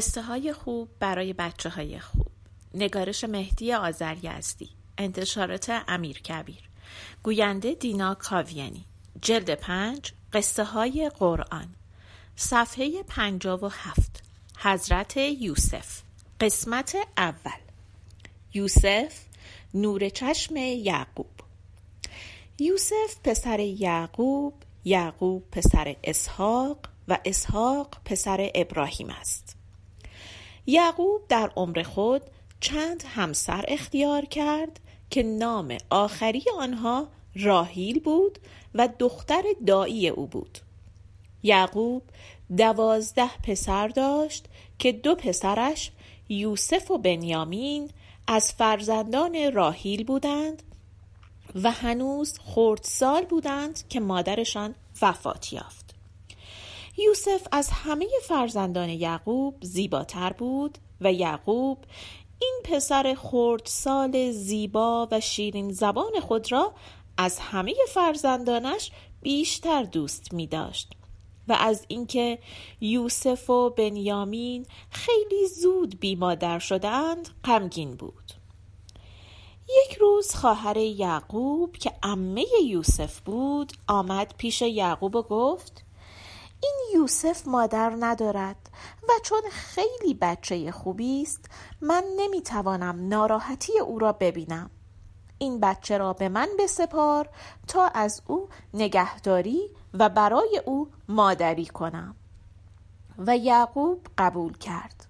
قصه های خوب برای بچه های خوب. نگارش مهدی آذر یزدی انتشارات امیر کبیر. گوینده دینا کاویانی. جلد پنج قصه های قرآن. صفحه پنجاب و هفت. حضرت یوسف. قسمت اول. یوسف نور چشم یعقوب. یوسف پسر یعقوب یعقوب پسر اسحاق و اسحاق پسر ابراهیم است. یعقوب در عمر خود چند همسر اختیار کرد که نام آخری آنها راهیل بود و دختر دایی او بود. یعقوب دوازده پسر داشت که دو پسرش یوسف و بنیامین از فرزندان راهیل بودند و هنوز خردسال بودند که مادرشان وفات یافت. یوسف از همه فرزندان یعقوب زیباتر بود و یعقوب این پسر خردسال زیبا و شیرین زبان خود را از همه فرزندانش بیشتر دوست می داشت و از اینکه یوسف و بنیامین خیلی زود بیمادر شدند غمگین بود. یک روز خواهر یعقوب که عمه یوسف بود آمد پیش یعقوب و گفت این یوسف مادر ندارد و چون خیلی بچه خوبی است من نمی‌توانم ناراحتی او را ببینم. این بچه را به من بسپار تا از او نگهداری و برای او مادری کنم. و یعقوب قبول کرد.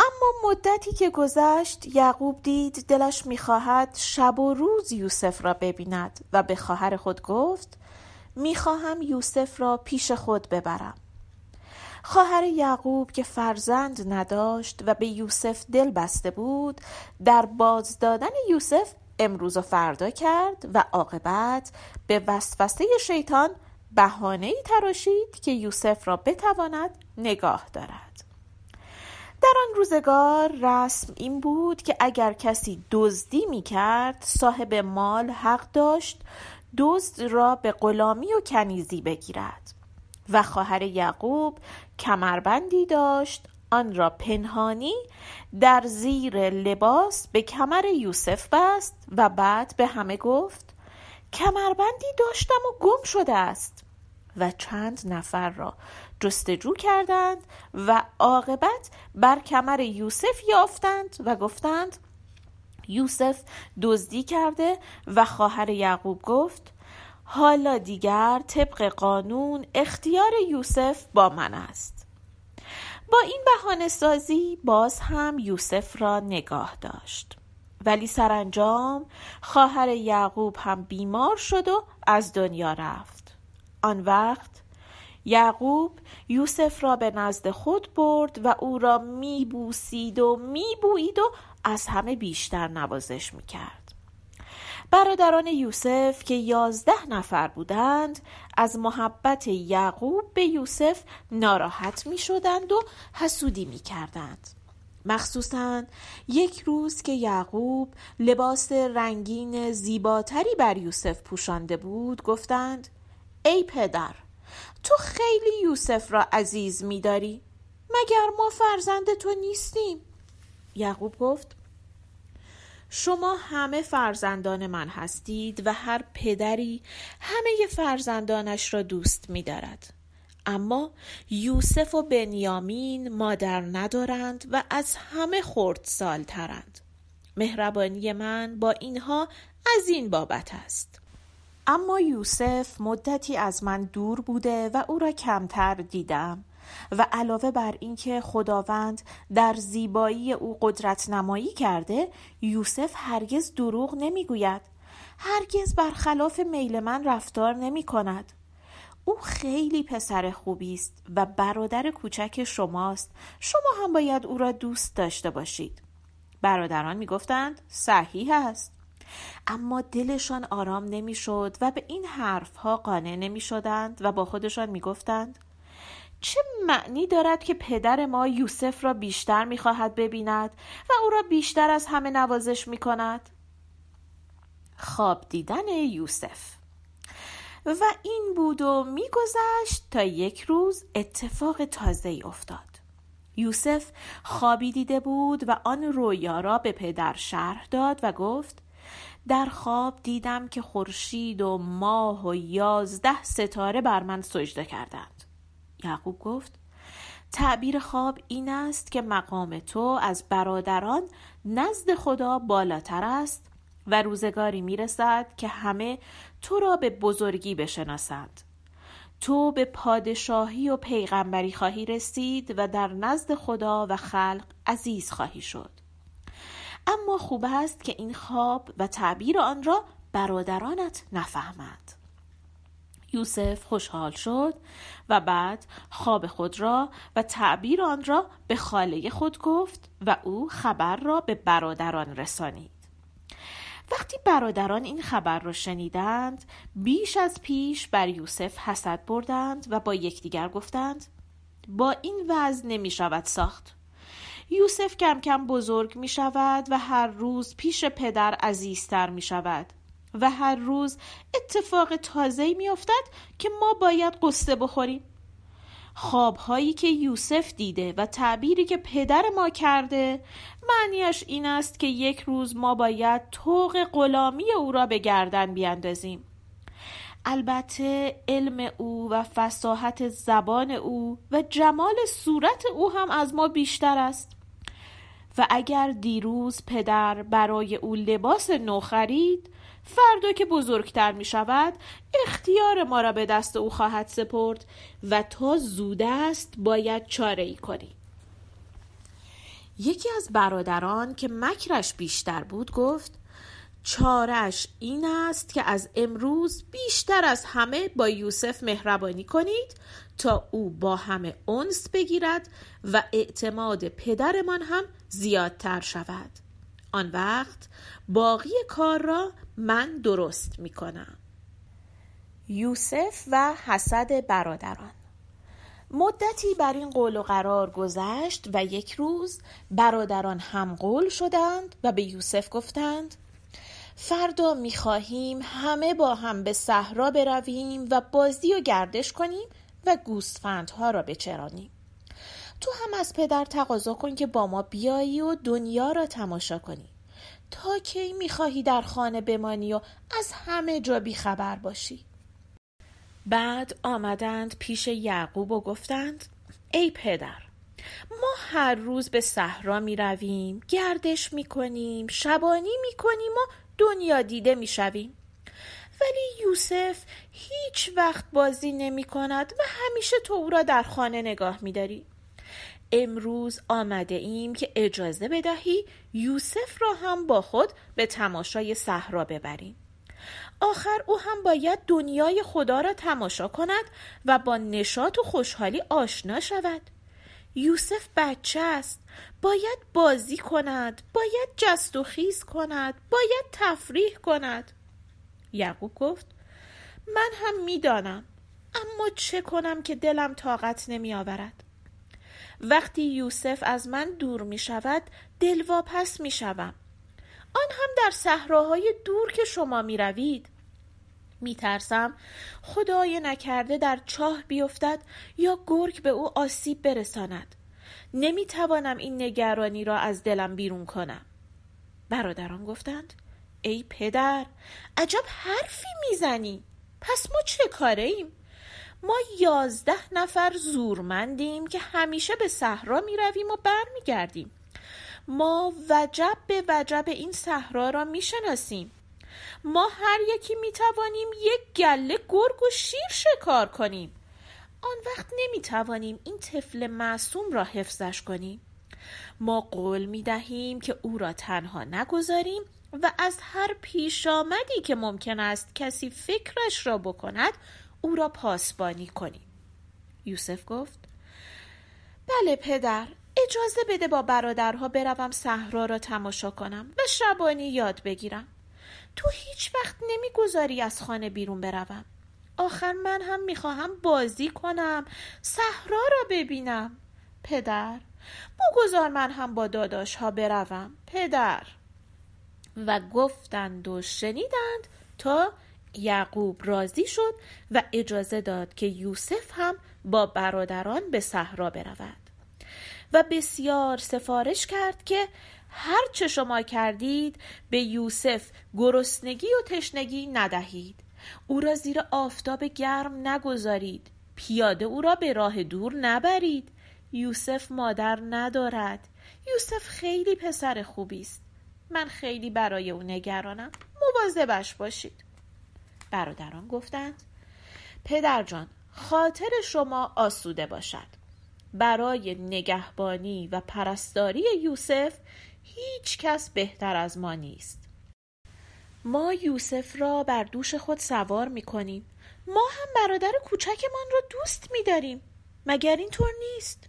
اما مدتی که گذشت یعقوب دید دلش می‌خواهد شب و روز یوسف را ببیند و به خواهر خود گفت می‌خواهم یوسف را پیش خود ببرم. خواهر یعقوب که فرزند نداشت و به یوسف دل بسته بود در باز دادن یوسف امروز و فردا کرد و عاقبت به وسوسه شیطان بهانه تراشید که یوسف را بتواند نگاه دارد. در آن روزگار رسم این بود که اگر کسی دزدی می کرد صاحب مال حق داشت دزد را به غلامی و کنیزی بگیرد و خواهر یعقوب کمربندی داشت آن را پنهانی در زیر لباس به کمر یوسف بست و بعد به همه گفت کمربندی داشتم و گم شده است. و چند نفر را جستجو کردند و عاقبت بر کمر یوسف یافتند و گفتند یوسف دزدی کرده و خواهر یعقوب گفت حالا دیگر طبق قانون اختیار یوسف با من است. با این بهانه سازی باز هم یوسف را نگاه داشت. ولی سرانجام خواهر یعقوب هم بیمار شد و از دنیا رفت. آن وقت یعقوب یوسف را به نزد خود برد و او را میبوسید و میبویید و از همه بیشتر نوازش می‌کرد برادران یوسف که یازده نفر بودند از محبت یعقوب به یوسف ناراحت می شدند و حسودی می کردند. مخصوصا یک روز که یعقوب لباس رنگین زیباتری بر یوسف پوشانده بود گفتند ای پدر تو خیلی یوسف را عزیز می داری مگر ما فرزند تو نیستیم یعقوب گفت شما همه فرزندان من هستید و هر پدری همه فرزندانش را دوست می دارد. اما یوسف و بنیامین مادر ندارند و از همه خورد سال ترند. مهربانی من با اینها از این بابت است. اما یوسف مدتی از من دور بوده و او را کمتر دیدم و علاوه بر اینکه خداوند در زیبایی او قدرت نمایی کرده یوسف هرگز دروغ نمی‌گوید. هرگز برخلاف میل من رفتار نمی کند او خیلی پسر خوبی است و برادر کوچک شماست. شما هم باید او را دوست داشته باشید. برادران می‌گفتند صحیح است. اما دلشان آرام نمی‌شد و به این حرفها قانع نمی شدند و با خودشان می گفتند چه معنی دارد که پدر ما یوسف را بیشتر می‌خواهد ببیند و او را بیشتر از همه نوازش می کند؟ خواب دیدن یوسف. و این بود و میگذشت تا یک روز اتفاق تازه ای افتاد. یوسف خوابی دیده بود و آن رویا را به پدر شرح داد و گفت در خواب دیدم که خورشید و ماه و یازده ستاره بر من سجده کردند. یعقوب گفت تعبیر خواب این است که مقام تو از برادران نزد خدا بالاتر است و روزگاری می‌رسد که همه تو را به بزرگی بشناسند. تو به پادشاهی و پیغمبری خواهی رسید و در نزد خدا و خلق عزیز خواهی شد. اما خوب است که این خواب و تعبیر آن را برادرانت نفهمند. یوسف خوشحال شد و بعد خواب خود را و تعبیر آن را به خاله خود گفت و او خبر را به برادران رسانید. وقتی برادران این خبر را شنیدند بیش از پیش بر یوسف حسد بردند و با یکدیگر گفتند با این وضع نمی شود ساخت. یوسف کم کم بزرگ می شود و هر روز پیش پدر عزیزتر می شود. و هر روز اتفاق تازه می افتد که ما باید قصه بخوریم. خوابهایی که یوسف دیده و تعبیری که پدر ما کرده معنیش این است که یک روز ما باید توق غلامی او را به گردن بیاندازیم. البته علم او و فساحت زبان او و جمال صورت او هم از ما بیشتر است. و اگر دیروز پدر برای او لباس نو خرید فردا که بزرگتر می شود اختیار ما را به دست او خواهد سپرد و تا زود است باید چاره ای کنی. یکی از برادران که مکرش بیشتر بود گفت چارش این است که از امروز بیشتر از همه با یوسف مهربانی کنید تا او با همه انس بگیرد و اعتماد پدرمان هم زیادتر شود. آن وقت باقی کار را من درست می کنم یوسف و حسد برادران. مدتی بر این قول و قرار گذشت و یک روز برادران هم قول شدند و به یوسف گفتند فردا می‌خواهیم همه با هم به صحرا برویم و بازی و گردش کنیم و گوسفندها را بچرانیم. تو هم از پدر تقاضا کن که با ما بیایی و دنیا را تماشا کنی. تا کی می‌خواهی در خانه بمانی و از همه جا بیخبر باشی بعد آمدند پیش یعقوب و گفتند ای پدر ما هر روز به صحرا می رویم گردش می کنیم شبانی می کنیم و دنیا دیده می شویم ولی یوسف هیچ وقت بازی نمی کند و همیشه تو او را در خانه نگاه می داری. امروز آمده ایم که اجازه بدهی یوسف را هم با خود به تماشای صحرا ببریم. آخر او هم باید دنیای خدا را تماشا کند و با نشاط و خوشحالی آشنا شود. یوسف بچه است. باید بازی کند باید جست و خیز کند باید تفریح کند. یعقوب گفت من هم می‌دانم اما چه کنم که دلم طاقت نمی آورد وقتی یوسف از من دور می شود دلواپس می شوم آن هم در صحراهای دور که شما می روید می ترسم خدای نکرده در چاه بیفتد یا گرگ به او آسیب برساند. نمی توانم این نگرانی را از دلم بیرون کنم. برادران گفتند ای پدر عجب حرفی می‌زنی. پس ما چه کاره ایم ما یازده نفر زورمندیم که همیشه به صحرا می رویم و برمیگردیم. ما وجب به وجب این صحرا را می شناسیم ما هر یکی می توانیم یک گله گرگ و شیر شکار کنیم. آن وقت نمی توانیم این طفل معصوم را حفظش کنیم. ما قول می دهیم که او را تنها نگذاریم و از هر پیش آمدی که ممکن است کسی فکرش را بکند او را پاسبانی کنیم. یوسف گفت بله پدر اجازه بده با برادرها بروم صحرا را تماشا کنم و شبانی یاد بگیرم. تو هیچ وقت نمی‌گذاری از خانه بیرون بروم. آخر من هم می‌خواهم بازی کنم صحرا را ببینم. پدر بگذار من هم با داداش ها بروم پدر. و گفتند و شنیدند تا یعقوب راضی شد و اجازه داد که یوسف هم با برادران به صحرا برود و بسیار سفارش کرد که هر چه شما کردید به یوسف گرسنگی و تشنگی ندهید. او را زیر آفتاب گرم نگذارید. پیاده او را به راه دور نبرید. یوسف مادر ندارد. یوسف خیلی پسر خوبی است. من خیلی برای او نگرانم. مواظبش باشید. برادران گفتند پدر جان خاطر شما آسوده باشد. برای نگهبانی و پرستاری یوسف هیچ کس بهتر از ما نیست. ما یوسف را بر دوش خود سوار می کنیم ما هم برادر کوچکمان را دوست می داریم مگر اینطور نیست؟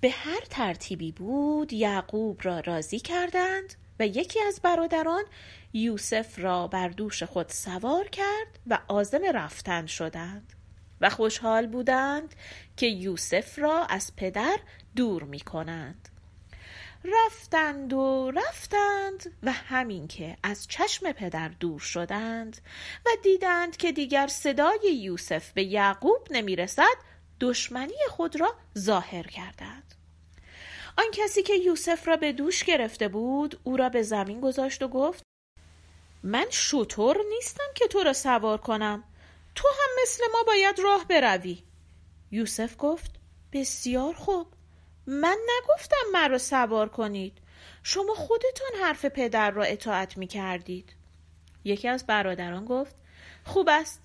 به هر ترتیبی بود یعقوب را راضی کردند و یکی از برادران یوسف را بر دوش خود سوار کرد و عازم رفتن شدند و خوشحال بودند که یوسف را از پدر دور می کنند. رفتند و رفتند و همین که از چشم پدر دور شدند و دیدند که دیگر صدای یوسف به یعقوب نمی رسد دشمنی خود را ظاهر کردند. آن کسی که یوسف را به دوش گرفته بود او را به زمین گذاشت و گفت من شطور نیستم که تو را سوار کنم. تو هم مثل ما باید راه بروی. یوسف گفت بسیار خوب. من نگفتم مرا سوار کنید. شما خودتان حرف پدر را اطاعت می کردید. یکی از برادران گفت خوب است.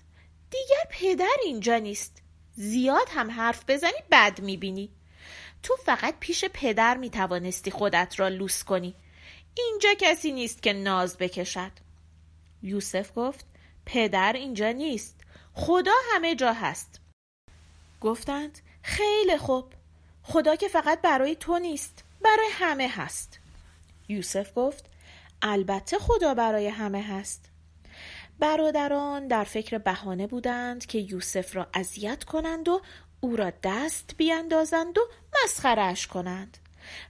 دیگر پدر اینجا نیست. زیاد هم حرف بزنی بد می بینی. تو فقط پیش پدر می توانستی خودت را لوس کنی. اینجا کسی نیست که ناز بکشد. یوسف گفت پدر اینجا نیست. خدا همه جا هست. گفتند خیلی خوب. خدا که فقط برای تو نیست برای همه هست. یوسف گفت البته خدا برای همه هست. برادران در فکر بهانه بودند که یوسف را اذیت کنند و او را دست بیاندازند و مسخرش کنند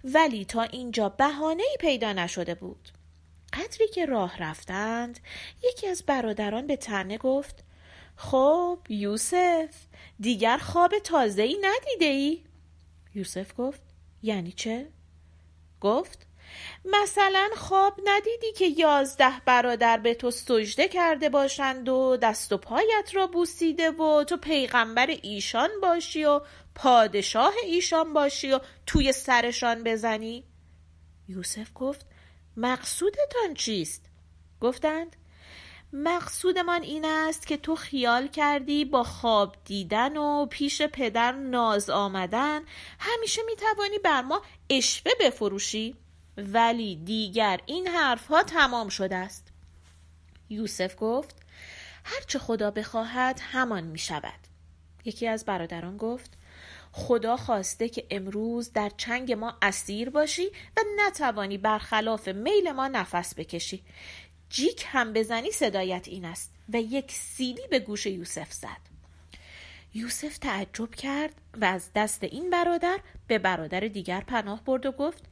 ولی تا اینجا بهانه ای پیدا نشده بود قدری که راه رفتند یکی از برادران به تنه گفت خب یوسف دیگر خواب تازه ای ندیده ای؟ یوسف گفت یعنی چه؟ گفت مثلا خواب ندیدی که یازده برادر به تو سجده کرده باشند و دست و پایت را بوسیده و تو پیغمبر ایشان باشی و پادشاه ایشان باشی و توی سرشان بزنی؟ یوسف گفت مقصودتان چیست؟ گفتند مقصودمان این است که تو خیال کردی با خواب دیدن و پیش پدر ناز آمدن همیشه می‌توانی بر ما اشوه بفروشی ولی دیگر این حرفها تمام شده است. یوسف گفت هرچه خدا بخواهد همان می شود یکی از برادران گفت خدا خواسته که امروز در چنگ ما اسیر باشی و نتوانی برخلاف میل ما نفس بکشی. جیک هم بزنی صدایت این است و یک سیلی به گوش یوسف زد. یوسف تعجب کرد و از دست این برادر به برادر دیگر پناه برد و گفت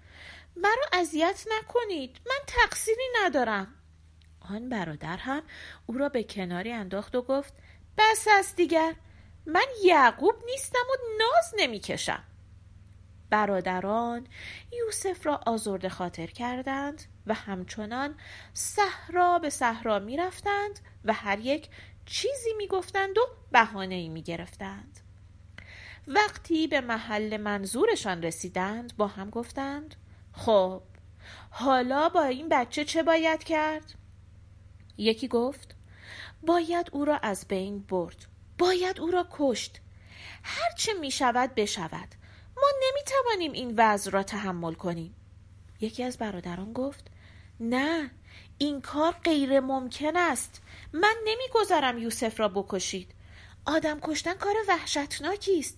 مرا اذیت نکنید. من تقصیری ندارم. آن برادر هم او را به کناری انداخت و گفت بس است دیگر. من یعقوب نیستم و ناز نمی‌کشم. برادران یوسف را آزرده خاطر کردند و همچنان صحرا به صحرا می رفتند و هر یک چیزی می گفتند و بهانه ای می گرفتند. وقتی به محل منظورشان رسیدند با هم گفتند خب حالا با این بچه چه باید کرد؟ یکی گفت باید او را از بین برد باید او را کشت. هرچه می شود بشود. ما نمی توانیم این وضع را تحمل کنیم. یکی از برادران گفت نه این کار غیر ممکن است. من نمی‌گذارم یوسف را بکشید. آدم کشتن کار وحشتناکی است.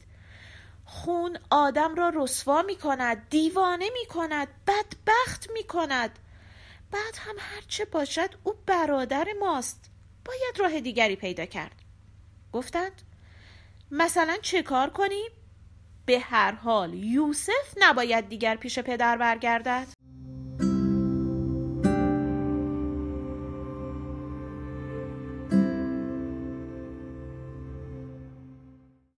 خون آدم را رسوا می کند دیوانه می کند بدبخت می کند بعد هم هرچه باشد او برادر ماست. باید راه دیگری پیدا کرد. گفتند مثلا چه کار کنیم؟ به هر حال یوسف نباید دیگر پیش پدر برگردد.